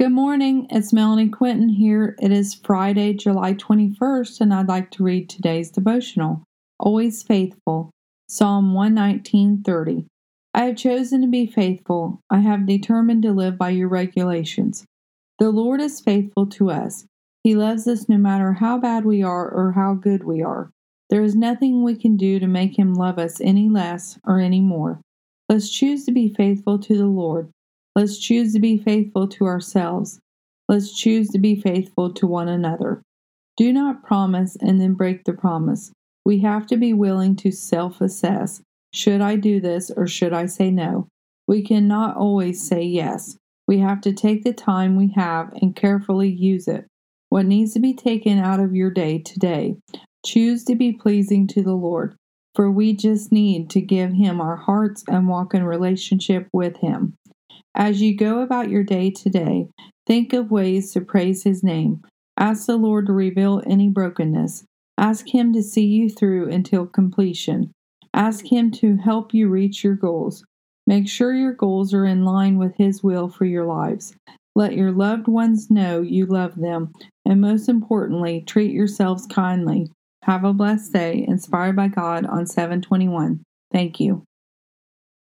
Good morning, it's Melanie Quinton here. It is Friday, July 21st, and I'd like to read today's devotional. Always faithful. Psalm 119:30. I have chosen to be faithful. I have determined to live by your regulations. The Lord is faithful to us. He loves us no matter how bad we are or how good we are. There is nothing we can do to make him love us any less or any more. Let's choose to be faithful to the Lord. Let's choose to be faithful to ourselves. Let's choose to be faithful to one another. Do not promise and then break the promise. We have to be willing to self assess. Should I do this or should I say no? We cannot always say yes. We have to take the time we have and carefully use it. What needs to be taken out of your day today? Choose to be pleasing to the Lord, for we just need to give Him our hearts and walk in relationship with Him. As you go about your day today, think of ways to praise His name. Ask the Lord to reveal any brokenness. Ask Him to see you through until completion. Ask Him to help you reach your goals. Make sure your goals are in line with His will for your lives. Let your loved ones know you love them. And most importantly, treat yourselves kindly. Have a blessed day, inspired by God on 721. Thank you.